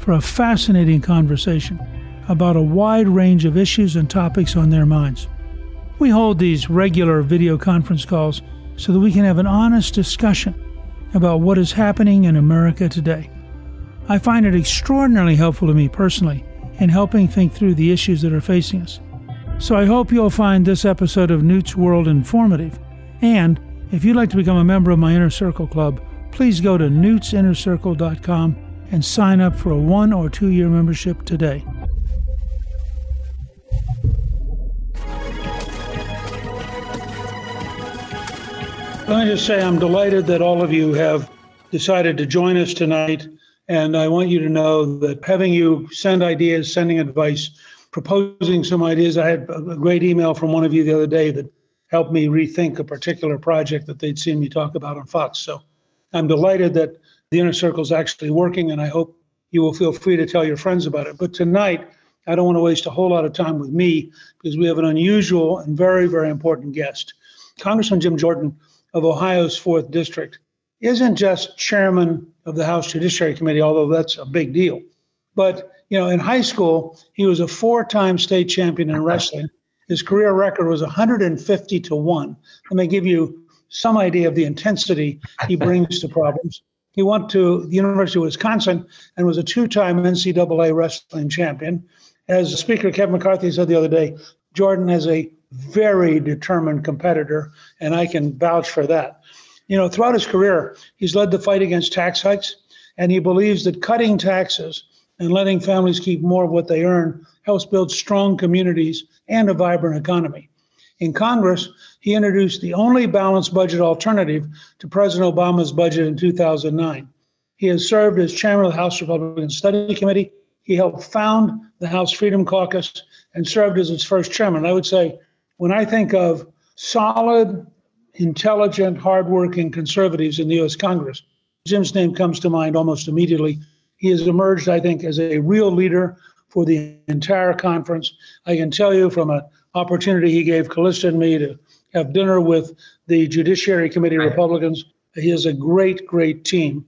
for a fascinating conversation about a wide range of issues and topics on their minds. We hold these regular video conference calls so that we can have an honest discussion about what is happening in America today. I find it extraordinarily helpful to me personally in helping think through the issues that are facing us. So I hope you'll find this episode of Newt's World informative and if you'd like to become a member of my Inner Circle Club, please go to newtsinnercircle.com and sign up for a one or two year membership today. Let me just say I'm delighted that all of you have decided to join us tonight. And I want you to know that having you send ideas, sending advice, proposing some ideas. I had a great email from one of you the other day that helped me rethink a particular project that they'd seen me talk about on Fox. So I'm delighted that the inner circle is actually working, and I hope you will feel free to tell your friends about it. But tonight, I don't want to waste a whole lot of time with me because we have an unusual and very, very important guest. Congressman Jim Jordan of Ohio's 4th District isn't just chairman of the House Judiciary Committee, although that's a big deal. But, you know, in high school, he was a four time state champion in wrestling. His career record was 150 to 1. Let me give you some idea of the intensity he brings to problems. He went to the University of Wisconsin and was a two time NCAA wrestling champion. As Speaker Kevin McCarthy said the other day, Jordan is a very determined competitor, and I can vouch for that. You know, throughout his career, he's led the fight against tax hikes, and he believes that cutting taxes and letting families keep more of what they earn helps build strong communities and a vibrant economy. In Congress, he introduced the only balanced budget alternative to President Obama's budget in 2009. He has served as chairman of the House Republican Study Committee. He helped found the House Freedom Caucus and served as its first chairman. I would say, when I think of solid, intelligent, hardworking conservatives in the U.S. Congress, Jim's name comes to mind almost immediately. He has emerged, I think, as a real leader for the entire conference. I can tell you from an opportunity he gave Callista and me to have dinner with the Judiciary Committee Republicans. He has a great, great team.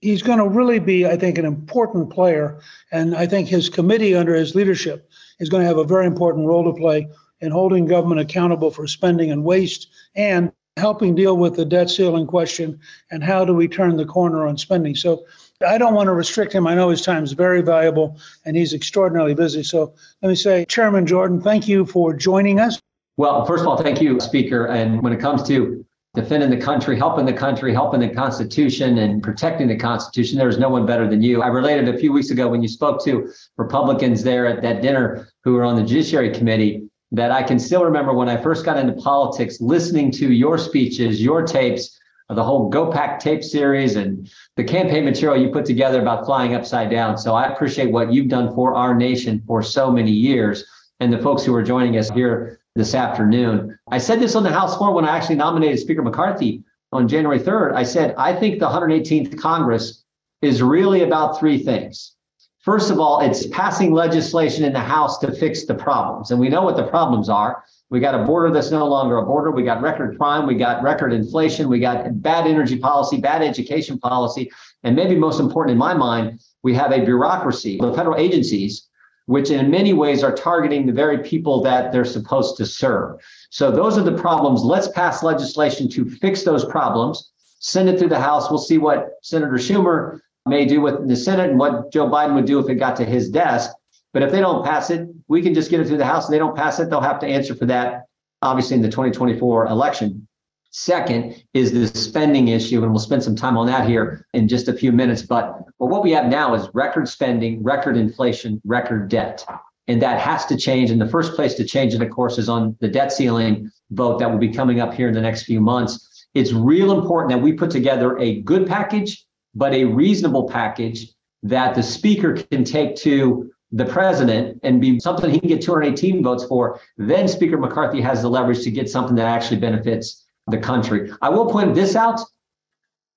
He's going to really be, I think, an important player. And I think his committee under his leadership is going to have a very important role to play in holding government accountable for spending and waste and helping deal with the debt ceiling question and how do we turn the corner on spending. So I don't want to restrict him. I know his time is very valuable and he's extraordinarily busy. So let me say, Chairman Jordan, thank you for joining us. Well, first of all, thank you, Speaker. And when it comes to defending the country, helping the country, helping the Constitution, and protecting the Constitution, there's no one better than you. I related a few weeks ago when you spoke to Republicans there at that dinner who were on the Judiciary Committee that I can still remember when I first got into politics, listening to your speeches, your tapes, the whole GOPAC tape series and the campaign material you put together about flying upside down. So I appreciate what you've done for our nation for so many years. and the folks who are joining us here this afternoon. I said this on the House floor when I actually nominated Speaker McCarthy on January 3rd. I said, I think the 118th Congress is really about three things. First of all, it's passing legislation in the House to fix the problems. And we know what the problems are. We got a border that's no longer a border. We got record crime. We got record inflation. We got bad energy policy, bad education policy. And maybe most important in my mind, we have a bureaucracy, the federal agencies, which in many ways are targeting the very people that they're supposed to serve. So those are the problems. Let's pass legislation to fix those problems, send it through the House. We'll see what Senator Schumer may do with the Senate and what Joe Biden would do if it got to his desk. But if they don't pass it, we can just get it through the House. If they don't pass it, they'll have to answer for that, obviously, in the 2024 election. Second is the spending issue, and we'll spend some time on that here in just a few minutes. But, but what we have now is record spending, record inflation, record debt. And that has to change. And the first place to change it, of course, is on the debt ceiling vote that will be coming up here in the next few months. It's real important that we put together a good package, but a reasonable package that the speaker can take to the president and be something he can get 218 votes for, then Speaker McCarthy has the leverage to get something that actually benefits the country. I will point this out.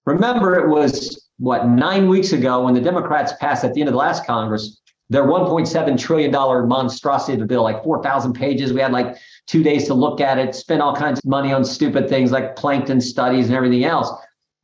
Remember, it was what nine weeks ago when the Democrats passed at the end of the last Congress their 1.7 trillion dollar monstrosity of the bill, like 4,000 pages. We had like two days to look at it, spend all kinds of money on stupid things like plankton studies and everything else.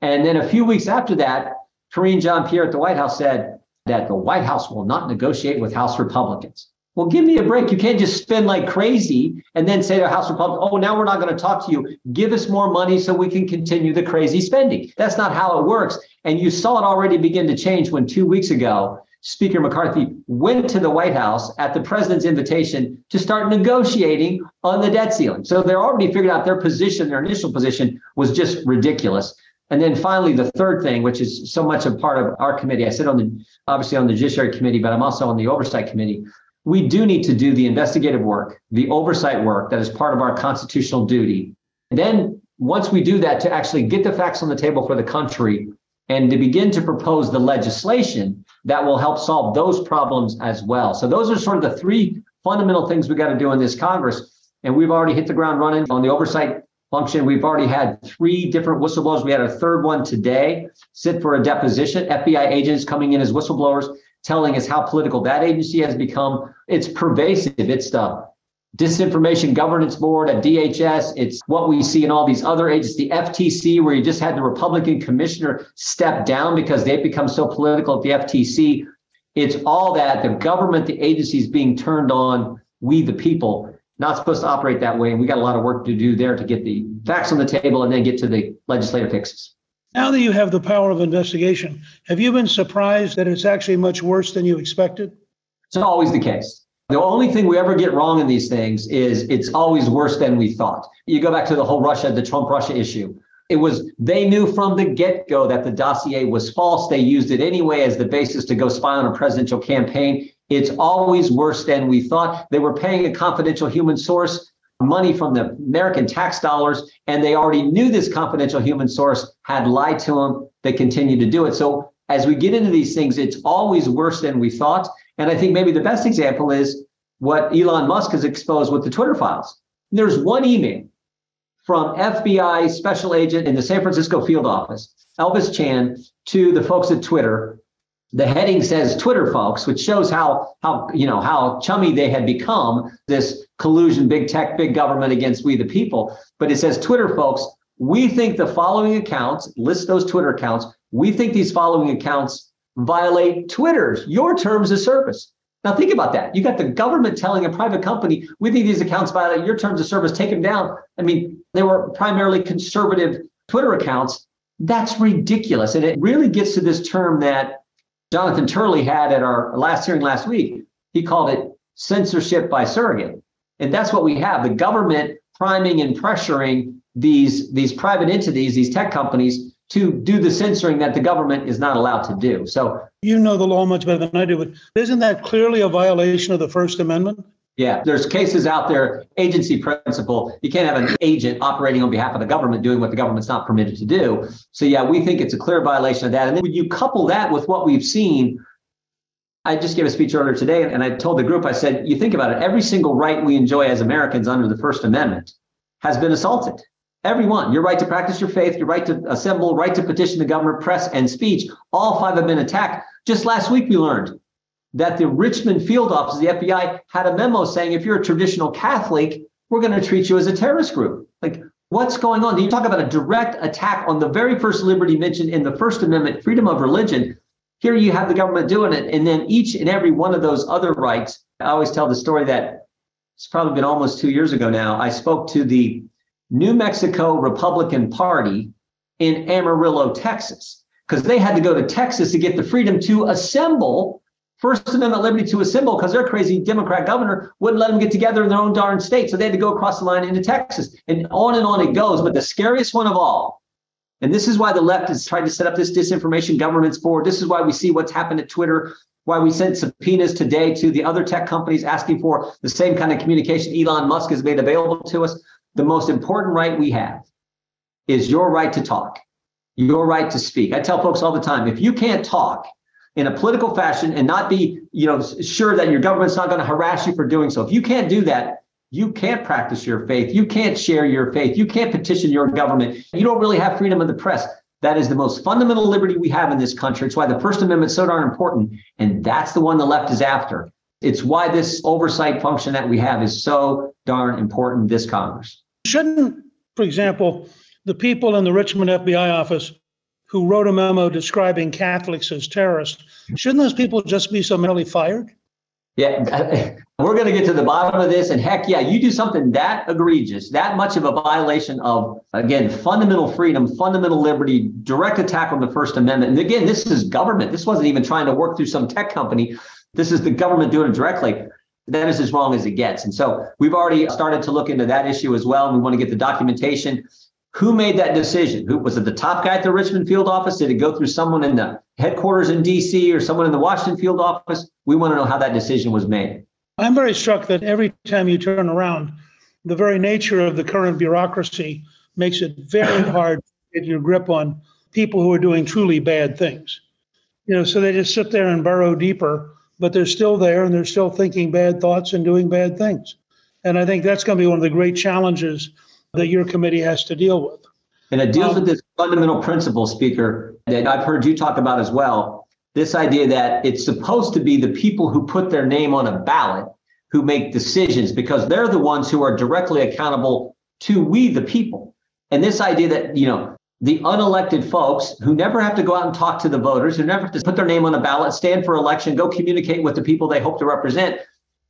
And then a few weeks after that, Karine Jean Pierre at the White House said, that the White House will not negotiate with House Republicans. Well, give me a break. You can't just spend like crazy and then say to House Republicans, oh, now we're not going to talk to you. Give us more money so we can continue the crazy spending. That's not how it works. And you saw it already begin to change when two weeks ago, Speaker McCarthy went to the White House at the president's invitation to start negotiating on the debt ceiling. So they're already figured out their position, their initial position was just ridiculous. And then finally, the third thing, which is so much a part of our committee, I sit on the obviously on the Judiciary Committee, but I'm also on the Oversight Committee. We do need to do the investigative work, the oversight work that is part of our constitutional duty. And then once we do that, to actually get the facts on the table for the country and to begin to propose the legislation that will help solve those problems as well. So those are sort of the three fundamental things we got to do in this Congress. And we've already hit the ground running on the oversight function. We've already had three different whistleblowers. We had a third one today sit for a deposition. FBI agents coming in as whistleblowers, telling us how political that agency has become. It's pervasive. It's the disinformation governance board at DHS. It's what we see in all these other agencies, the FTC, where you just had the Republican commissioner step down because they've become so political at the FTC. It's all that the government, the agencies being turned on, we the people not supposed to operate that way. And we got a lot of work to do there to get the facts on the table and then get to the legislative fixes. Now that you have the power of investigation, have you been surprised that it's actually much worse than you expected? It's always the case. The only thing we ever get wrong in these things is it's always worse than we thought. You go back to the whole Russia, the Trump Russia issue. It was, they knew from the get go that the dossier was false. They used it anyway as the basis to go spy on a presidential campaign. It's always worse than we thought. They were paying a confidential human source money from the American tax dollars, and they already knew this confidential human source had lied to them. They continue to do it. So as we get into these things, it's always worse than we thought. And I think maybe the best example is what Elon Musk has exposed with the Twitter files. There's one email from FBI special agent in the San Francisco field office, Elvis Chan, to the folks at Twitter the heading says Twitter folks, which shows how how you know how chummy they had become. This collusion, big tech, big government against we the people. But it says Twitter folks. We think the following accounts list those Twitter accounts. We think these following accounts violate Twitter's your terms of service. Now think about that. You got the government telling a private company, we think these accounts violate your terms of service, take them down. I mean, they were primarily conservative Twitter accounts. That's ridiculous. And it really gets to this term that Jonathan Turley had at our last hearing last week. He called it censorship by surrogate. And that's what we have the government priming and pressuring these, these private entities, these tech companies, to do the censoring that the government is not allowed to do. So you know the law much better than I do, but isn't that clearly a violation of the First Amendment? Yeah, there's cases out there, agency principle. You can't have an agent operating on behalf of the government doing what the government's not permitted to do. So, yeah, we think it's a clear violation of that. And then when you couple that with what we've seen I just gave a speech earlier today, and I told the group, I said, you think about it, every single right we enjoy as Americans under the First Amendment has been assaulted. Everyone, your right to practice your faith, your right to assemble, right to petition the government, press, and speech, all five have been attacked. Just last week, we learned that the Richmond field office of the FBI had a memo saying if you're a traditional Catholic, we're going to treat you as a terrorist group. Like, what's going on? You talk about a direct attack on the very first liberty mentioned in the First Amendment, freedom of religion. Here you have the government doing it. And then each and every one of those other rights. I always tell the story that it's probably been almost two years ago now. I spoke to the New Mexico Republican Party in Amarillo, Texas, because they had to go to Texas to get the freedom to assemble First Amendment liberty to assemble because their crazy Democrat governor wouldn't let them get together in their own darn state. So they had to go across the line into Texas. And on and on it goes. But the scariest one of all, and this is why the left has tried to set up this disinformation governance board. This is why we see what's happened at Twitter, why we sent subpoenas today to the other tech companies asking for the same kind of communication Elon Musk has made available to us. The most important right we have is your right to talk, your right to speak. I tell folks all the time if you can't talk, in a political fashion and not be, you know, sure that your government's not going to harass you for doing so. If you can't do that, you can't practice your faith. You can't share your faith. You can't petition your government. You don't really have freedom of the press. That is the most fundamental liberty we have in this country. It's why the First Amendment is so darn important. And that's the one the left is after. It's why this oversight function that we have is so darn important this Congress. Shouldn't, for example, the people in the Richmond FBI office who wrote a memo describing Catholics as terrorists, shouldn't those people just be summarily fired? Yeah, we're going to get to the bottom of this. And heck, yeah, you do something that egregious, that much of a violation of, again, fundamental freedom, fundamental liberty, direct attack on the First Amendment. And again, this is government. This wasn't even trying to work through some tech company. This is the government doing it directly. That is as wrong as it gets. And so we've already started to look into that issue as well. We want to get the documentation. Who made that decision? Who was it? The top guy at the Richmond field office? Did it go through someone in the headquarters in D.C. or someone in the Washington field office? We want to know how that decision was made. I'm very struck that every time you turn around, the very nature of the current bureaucracy makes it very hard to get your grip on people who are doing truly bad things. You know, so they just sit there and burrow deeper, but they're still there and they're still thinking bad thoughts and doing bad things. And I think that's going to be one of the great challenges that your committee has to deal with. And it deals um, with this fundamental principle, Speaker, that I've heard you talk about as well. This idea that it's supposed to be the people who put their name on a ballot who make decisions because they're the ones who are directly accountable to we, the people. And this idea that, you know, the unelected folks who never have to go out and talk to the voters, who never have to put their name on a ballot, stand for election, go communicate with the people they hope to represent,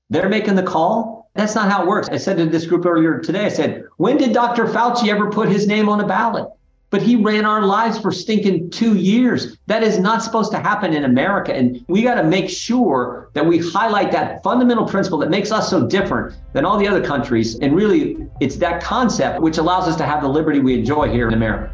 they're making the call that's not how it works. I said to this group earlier today, I said, when did Dr. Fauci ever put his name on a ballot? But he ran our lives for stinking two years. That is not supposed to happen in America. And we got to make sure that we highlight that fundamental principle that makes us so different than all the other countries. And really, it's that concept which allows us to have the liberty we enjoy here in America.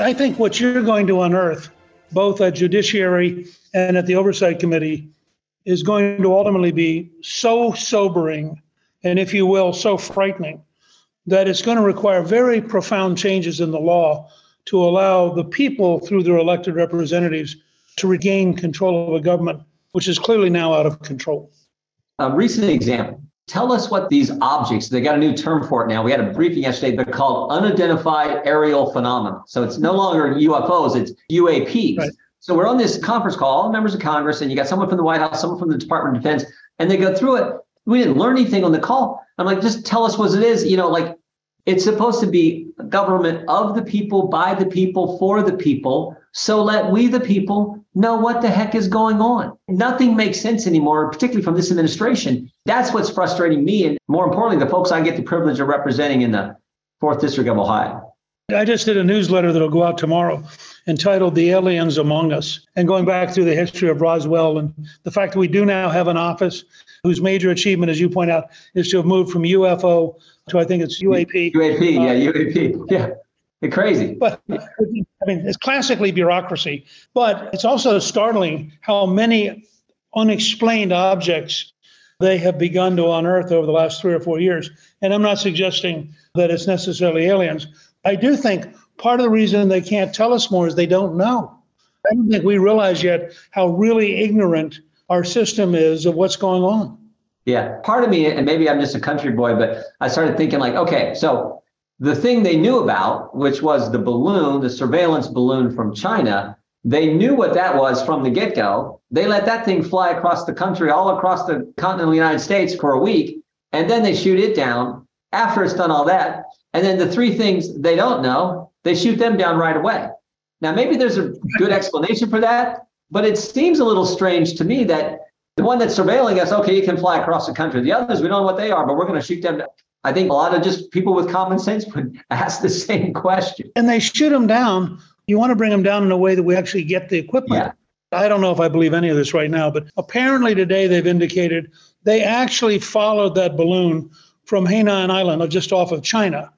I think what you're going to unearth, both at Judiciary and at the Oversight Committee, is going to ultimately be so sobering and, if you will, so frightening that it's going to require very profound changes in the law to allow the people, through their elected representatives, to regain control of a government which is clearly now out of control. A recent example Tell us what these objects, they got a new term for it now. We had a briefing yesterday. They're called unidentified aerial phenomena. So it's no longer UFOs, it's UAPs. Right. So we're on this conference call, all members of Congress, and you got someone from the White House, someone from the Department of Defense, and they go through it. We didn't learn anything on the call. I'm like, just tell us what it is. You know, like it's supposed to be government of the people, by the people, for the people. So let we, the people, know what the heck is going on. Nothing makes sense anymore, particularly from this administration. That's what's frustrating me. And more importantly, the folks I get the privilege of representing in the fourth district of Ohio. I just did a newsletter that'll go out tomorrow entitled The Aliens Among Us, and going back through the history of Roswell and the fact that we do now have an office whose major achievement, as you point out, is to have moved from UFO to I think it's UAP. UAP, uh, yeah, UAP. Yeah. It's crazy. But I mean, it's classically bureaucracy, but it's also startling how many unexplained objects they have begun to unearth over the last three or four years. And I'm not suggesting that it's necessarily aliens. I do think part of the reason they can't tell us more is they don't know. I don't think we realize yet how really ignorant our system is of what's going on. Yeah. Part of me, and maybe I'm just a country boy, but I started thinking, like, okay, so the thing they knew about, which was the balloon, the surveillance balloon from China, they knew what that was from the get go. They let that thing fly across the country, all across the continental United States for a week, and then they shoot it down after it's done all that. And then the three things they don't know, they shoot them down right away. Now, maybe there's a good explanation for that, but it seems a little strange to me that the one that's surveilling us, okay, you can fly across the country. The others, we don't know what they are, but we're going to shoot them. Down. I think a lot of just people with common sense would ask the same question. And they shoot them down. You want to bring them down in a way that we actually get the equipment. Yeah. I don't know if I believe any of this right now, but apparently today they've indicated they actually followed that balloon from Hainan Island, just off of China,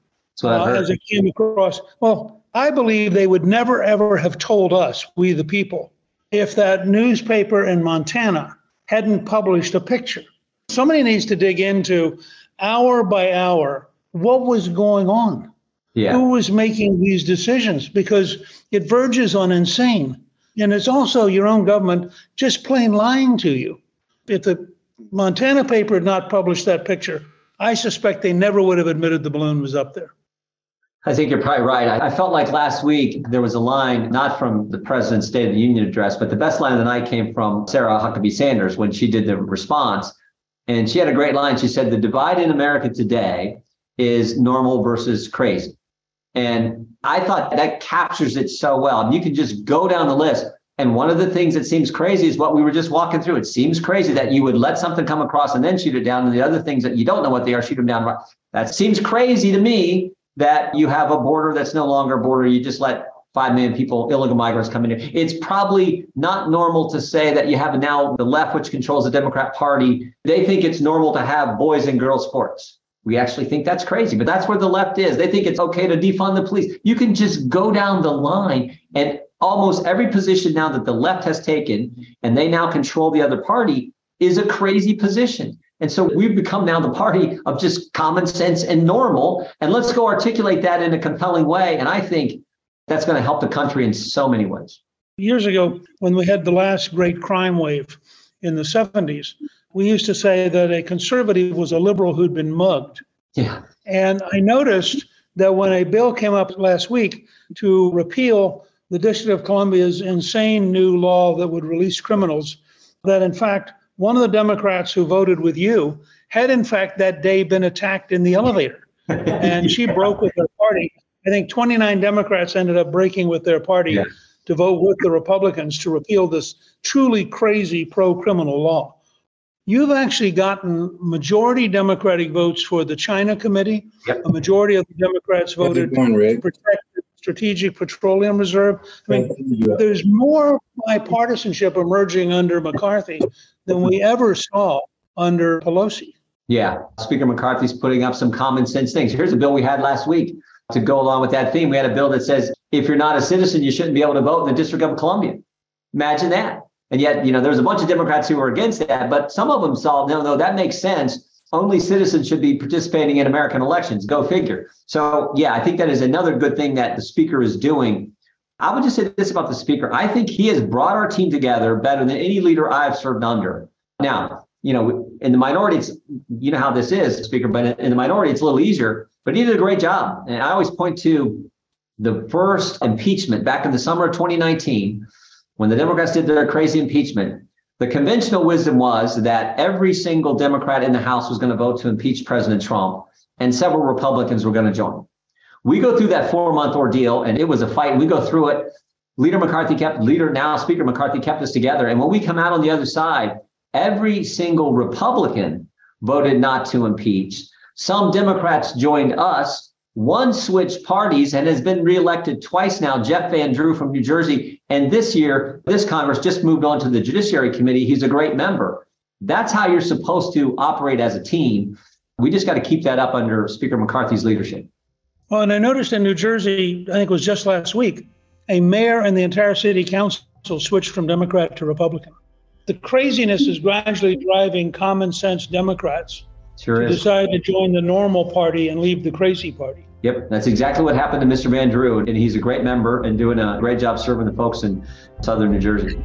uh, as it came across. Well, I believe they would never ever have told us, we the people, if that newspaper in Montana hadn't published a picture. Somebody needs to dig into hour by hour what was going on. Yeah. Who was making these decisions? Because it verges on insane. And it's also your own government just plain lying to you. If the Montana paper had not published that picture, I suspect they never would have admitted the balloon was up there. I think you're probably right. I, felt like last week there was a line, not from the president's State of the Union address, but the best line of the night came from Sarah Huckabee Sanders when she did the response. And she had a great line. She said, The divide in America today is normal versus crazy. And I thought that captures it so well. You can just go down the list. And one of the things that seems crazy is what we were just walking through. It seems crazy that you would let something come across and then shoot it down. And the other things that you don't know what they are, shoot them down. That seems crazy to me that you have a border that's no longer a border. You just let 5 million people, illegal migrants come in. It's probably not normal to say that you have now the left, which controls the Democrat Party. They think it's normal to have boys and girls sports. We actually think that's crazy, but that's where the left is. They think it's okay to defund the police. You can just go down the line and almost every position now that the left has taken and they now control the other party is a crazy position. And so we've become now the party of just common sense and normal. And let's go articulate that in a compelling way. And I think that's going to help the country in so many ways. Years ago, when we had the last great crime wave in the 70s, we used to say that a conservative was a liberal who'd been mugged. Yeah. And I noticed that when a bill came up last week to repeal the District of Columbia's insane new law that would release criminals, that in fact, one of the Democrats who voted with you had in fact that day been attacked in the elevator. and she broke with her party. I think 29 Democrats ended up breaking with their party yeah. to vote with the Republicans to repeal this truly crazy pro criminal law. You've actually gotten majority Democratic votes for the China Committee. Yep. A majority of the Democrats voted going, to protect the Strategic Petroleum Reserve. I mean, there's more bipartisanship emerging under McCarthy than we ever saw under Pelosi. Yeah, Speaker McCarthy's putting up some common sense things. Here's a bill we had last week to go along with that theme. We had a bill that says if you're not a citizen, you shouldn't be able to vote in the District of Columbia. Imagine that. And yet, you know, there's a bunch of Democrats who were against that, but some of them saw, no, no, that makes sense. Only citizens should be participating in American elections. Go figure. So, yeah, I think that is another good thing that the speaker is doing. I would just say this about the speaker. I think he has brought our team together better than any leader I've served under. Now, you know, in the minority, it's, you know how this is, speaker, but in the minority, it's a little easier, but he did a great job. And I always point to the first impeachment back in the summer of 2019 when the Democrats did their crazy impeachment, the conventional wisdom was that every single Democrat in the House was going to vote to impeach President Trump, and several Republicans were going to join. We go through that four month ordeal, and it was a fight. We go through it. Leader McCarthy kept, leader now Speaker McCarthy kept us together. And when we come out on the other side, every single Republican voted not to impeach. Some Democrats joined us one switched parties and has been reelected twice now, Jeff Van Drew from New Jersey. And this year, this Congress just moved on to the Judiciary Committee. He's a great member. That's how you're supposed to operate as a team. We just got to keep that up under Speaker McCarthy's leadership. Well, and I noticed in New Jersey, I think it was just last week, a mayor and the entire city council switched from Democrat to Republican. The craziness is gradually driving common sense Democrats Sure to is. decide to join the normal party and leave the crazy party. Yep, that's exactly what happened to Mr. Van Drew, and he's a great member and doing a great job serving the folks in southern New Jersey.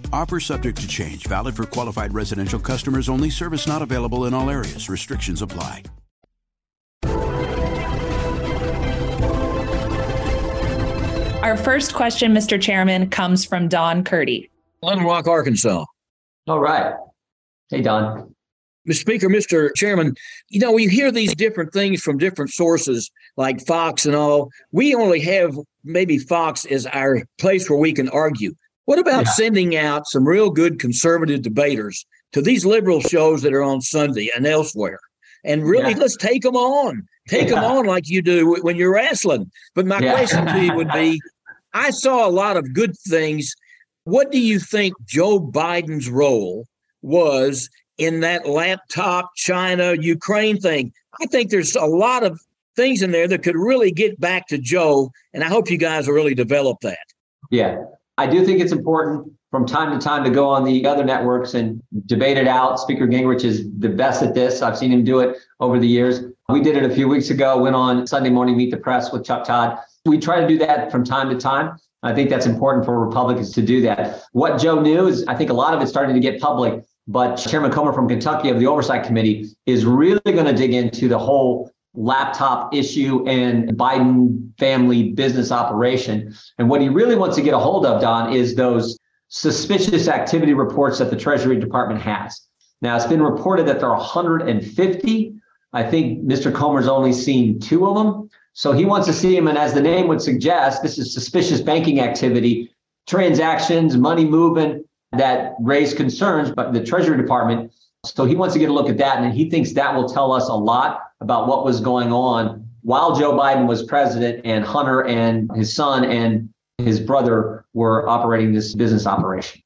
Offer subject to change. Valid for qualified residential customers only. Service not available in all areas. Restrictions apply. Our first question, Mr. Chairman, comes from Don Curdy. Little Rock, Arkansas. All right. Hey, Don. Mr. Speaker, Mr. Chairman, you know, we hear these different things from different sources like Fox and all. We only have maybe Fox as our place where we can argue. What about yeah. sending out some real good conservative debaters to these liberal shows that are on Sunday and elsewhere? And really, yeah. let's take them on. Take yeah. them on like you do when you're wrestling. But my question to you would be I saw a lot of good things. What do you think Joe Biden's role was in that laptop China Ukraine thing? I think there's a lot of things in there that could really get back to Joe. And I hope you guys will really develop that. Yeah. I do think it's important from time to time to go on the other networks and debate it out. Speaker Gingrich is the best at this. I've seen him do it over the years. We did it a few weeks ago, went on Sunday morning Meet the Press with Chuck Todd. We try to do that from time to time. I think that's important for Republicans to do that. What Joe knew is, I think a lot of it's starting to get public, but Chairman Comer from Kentucky of the Oversight Committee is really going to dig into the whole laptop issue and Biden family business operation. And what he really wants to get a hold of, Don, is those suspicious activity reports that the Treasury Department has. Now, it's been reported that there are 150. I think Mr. Comer's only seen two of them. So he wants to see them. And as the name would suggest, this is suspicious banking activity, transactions, money movement that raise concerns, but the Treasury Department. So he wants to get a look at that. And he thinks that will tell us a lot about what was going on while Joe Biden was president and Hunter and his son and his brother were operating this business operation.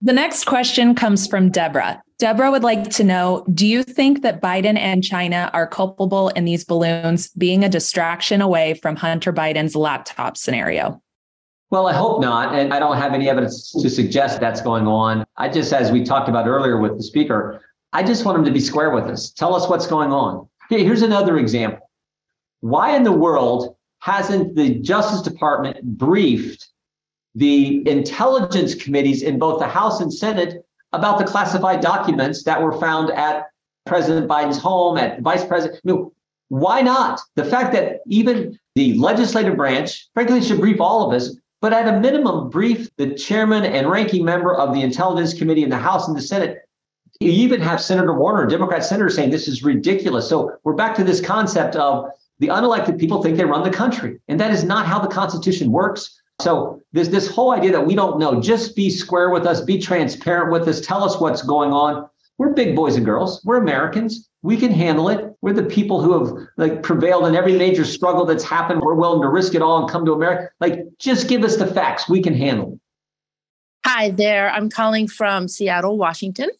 The next question comes from Deborah. Deborah would like to know Do you think that Biden and China are culpable in these balloons being a distraction away from Hunter Biden's laptop scenario? Well, I hope not. And I don't have any evidence to suggest that's going on. I just, as we talked about earlier with the speaker, I just want them to be square with us. Tell us what's going on. Okay, here's another example. Why in the world hasn't the Justice Department briefed the intelligence committees in both the House and Senate about the classified documents that were found at President Biden's home, at Vice President. I mean, why not? The fact that even the legislative branch, frankly, should brief all of us, but at a minimum, brief the chairman and ranking member of the Intelligence Committee in the House and the Senate. You even have Senator Warner, Democrat senator, saying this is ridiculous. So we're back to this concept of the unelected people think they run the country. And that is not how the Constitution works. So there's this whole idea that we don't know. Just be square with us, be transparent with us, tell us what's going on. We're big boys and girls. We're Americans. We can handle it. We're the people who have like prevailed in every major struggle that's happened. We're willing to risk it all and come to America. Like, just give us the facts. We can handle it. Hi there. I'm calling from Seattle, Washington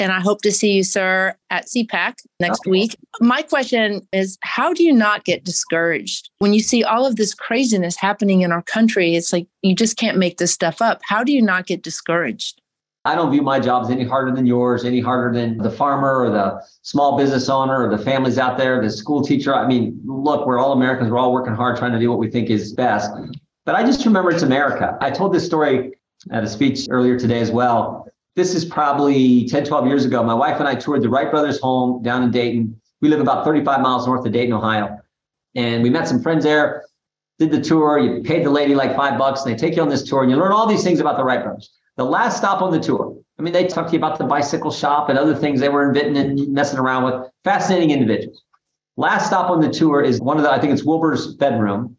and I hope to see you, sir, at CPAC next okay. week. My question is how do you not get discouraged when you see all of this craziness happening in our country? It's like you just can't make this stuff up. How do you not get discouraged? I don't view my jobs any harder than yours, any harder than the farmer or the small business owner or the families out there, the school teacher. I mean, look, we're all Americans. We're all working hard trying to do what we think is best. But I just remember it's America. I told this story at a speech earlier today as well this is probably 10, 12 years ago. My wife and I toured the Wright brothers home down in Dayton. We live about 35 miles north of Dayton, Ohio. And we met some friends there, did the tour. You paid the lady like five bucks, and they take you on this tour, and you learn all these things about the Wright brothers. The last stop on the tour, I mean, they talk to you about the bicycle shop and other things they were inventing and messing around with. Fascinating individuals. Last stop on the tour is one of the, I think it's Wilbur's bedroom.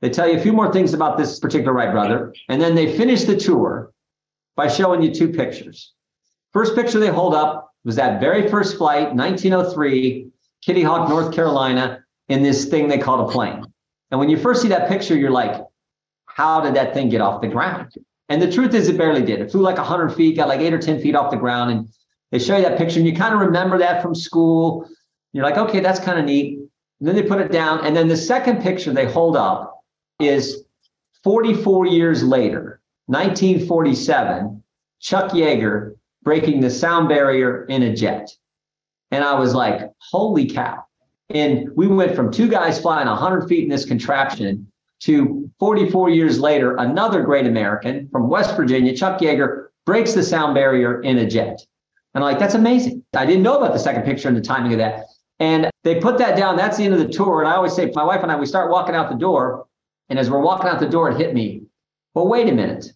They tell you a few more things about this particular Wright brother, and then they finish the tour by showing you two pictures. First picture they hold up was that very first flight, 1903, Kitty Hawk, North Carolina, in this thing they called a plane. And when you first see that picture, you're like, how did that thing get off the ground? And the truth is, it barely did. It flew like 100 feet, got like eight or 10 feet off the ground. And they show you that picture, and you kind of remember that from school. You're like, okay, that's kind of neat. And then they put it down. And then the second picture they hold up is 44 years later, 1947, Chuck Yeager breaking the sound barrier in a jet. And I was like, holy cow. And we went from two guys flying 100 feet in this contraption to 44 years later, another great American from West Virginia, Chuck Yeager, breaks the sound barrier in a jet. And I'm like, that's amazing. I didn't know about the second picture and the timing of that. And they put that down. That's the end of the tour. And I always say, my wife and I, we start walking out the door. And as we're walking out the door, it hit me. Well, wait a minute.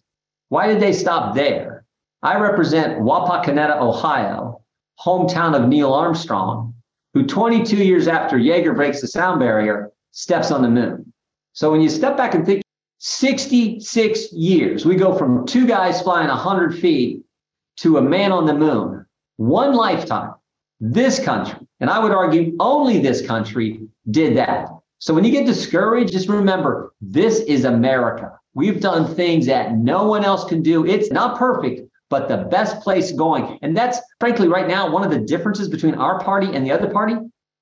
Why did they stop there? I represent Wapakoneta, Ohio, hometown of Neil Armstrong, who 22 years after Yeager breaks the sound barrier, steps on the moon. So when you step back and think 66 years, we go from two guys flying 100 feet to a man on the moon, one lifetime. This country, and I would argue only this country, did that. So when you get discouraged, just remember this is America. We've done things that no one else can do. It's not perfect, but the best place going. And that's frankly, right now, one of the differences between our party and the other party.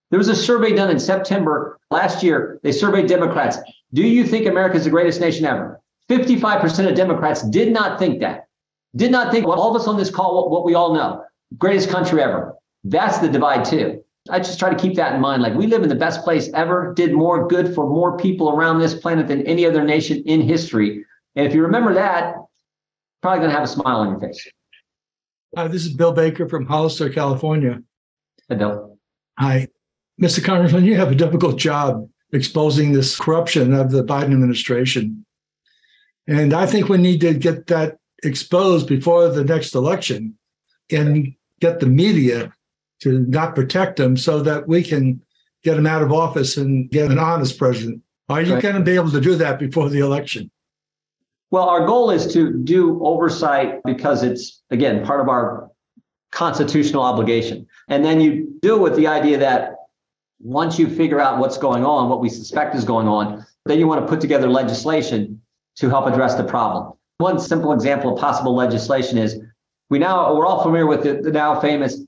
There was a survey done in September last year. They surveyed Democrats. Do you think America is the greatest nation ever? 55% of Democrats did not think that. Did not think what all of us on this call, what we all know, greatest country ever. That's the divide too. I just try to keep that in mind. Like we live in the best place ever, did more good for more people around this planet than any other nation in history. And if you remember that, probably going to have a smile on your face. Hi, this is Bill Baker from Hollister, California. Hey, Bill. Hi. Mr. Congressman, you have a difficult job exposing this corruption of the Biden administration. And I think we need to get that exposed before the next election and get the media to not protect them so that we can get him out of office and get an honest president. Are you right. going to be able to do that before the election? Well, our goal is to do oversight because it's, again, part of our constitutional obligation. And then you do it with the idea that once you figure out what's going on, what we suspect is going on, then you want to put together legislation to help address the problem. One simple example of possible legislation is we now we're all familiar with the, the now famous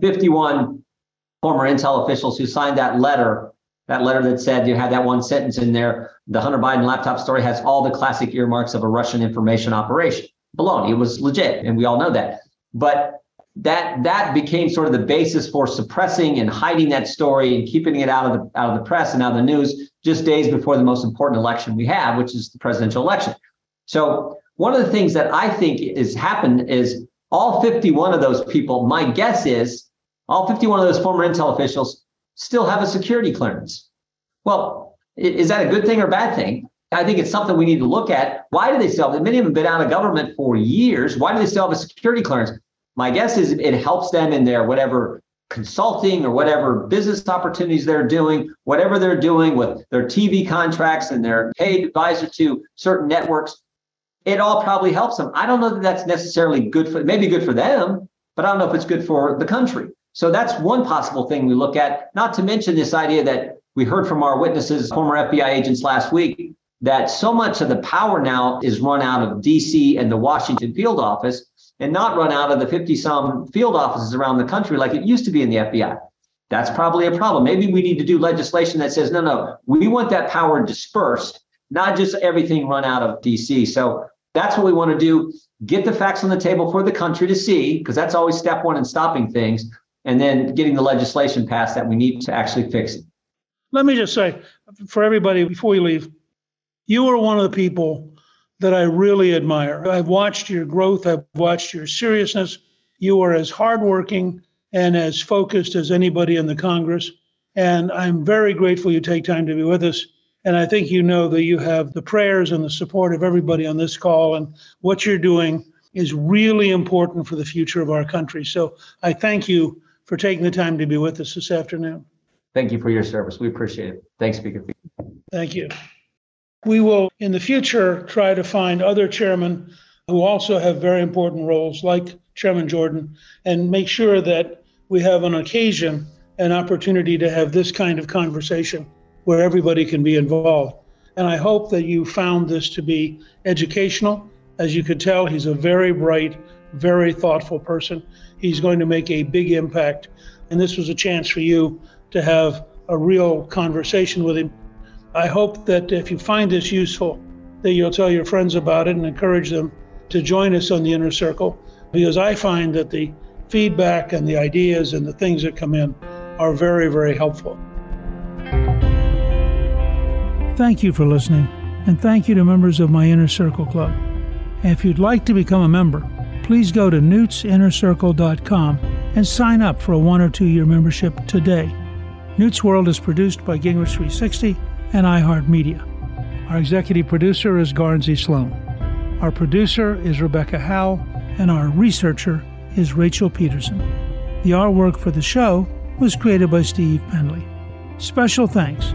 51 former Intel officials who signed that letter, that letter that said you had that one sentence in there, the Hunter Biden laptop story has all the classic earmarks of a Russian information operation. Baloney, it was legit, and we all know that. But that that became sort of the basis for suppressing and hiding that story and keeping it out of the out of the press and out of the news just days before the most important election we have, which is the presidential election. So one of the things that I think has happened is all 51 of those people, my guess is all 51 of those former Intel officials still have a security clearance. Well, is that a good thing or bad thing? I think it's something we need to look at. Why do they still have, many of them have been out of government for years. Why do they still have a security clearance? My guess is it helps them in their whatever consulting or whatever business opportunities they're doing, whatever they're doing with their TV contracts and their paid advisor to certain networks it all probably helps them. I don't know that that's necessarily good for, maybe good for them, but I don't know if it's good for the country. So that's one possible thing we look at, not to mention this idea that we heard from our witnesses, former FBI agents last week, that so much of the power now is run out of DC and the Washington field office and not run out of the 50 some field offices around the country like it used to be in the FBI. That's probably a problem. Maybe we need to do legislation that says, no, no, we want that power dispersed, not just everything run out of DC. So that's what we want to do. Get the facts on the table for the country to see, because that's always step one in stopping things, and then getting the legislation passed that we need to actually fix it. Let me just say for everybody before we leave, you are one of the people that I really admire. I've watched your growth, I've watched your seriousness. You are as hardworking and as focused as anybody in the Congress. And I'm very grateful you take time to be with us. And I think you know that you have the prayers and the support of everybody on this call. And what you're doing is really important for the future of our country. So I thank you for taking the time to be with us this afternoon. Thank you for your service. We appreciate it. Thanks, Speaker. Thank you. We will, in the future, try to find other chairmen who also have very important roles, like Chairman Jordan, and make sure that we have on occasion an opportunity to have this kind of conversation where everybody can be involved. And I hope that you found this to be educational. As you could tell, he's a very bright, very thoughtful person. He's going to make a big impact. And this was a chance for you to have a real conversation with him. I hope that if you find this useful, that you'll tell your friends about it and encourage them to join us on the inner circle because I find that the feedback and the ideas and the things that come in are very, very helpful. Thank you for listening, and thank you to members of my Inner Circle Club. If you'd like to become a member, please go to newtsinnercircle.com and sign up for a one or two year membership today. Newt's World is produced by Gingrich 360 and iHeartMedia. Our executive producer is Garnsey Sloan. Our producer is Rebecca Howe, and our researcher is Rachel Peterson. The artwork for the show was created by Steve Penley. Special thanks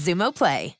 Xumo Play.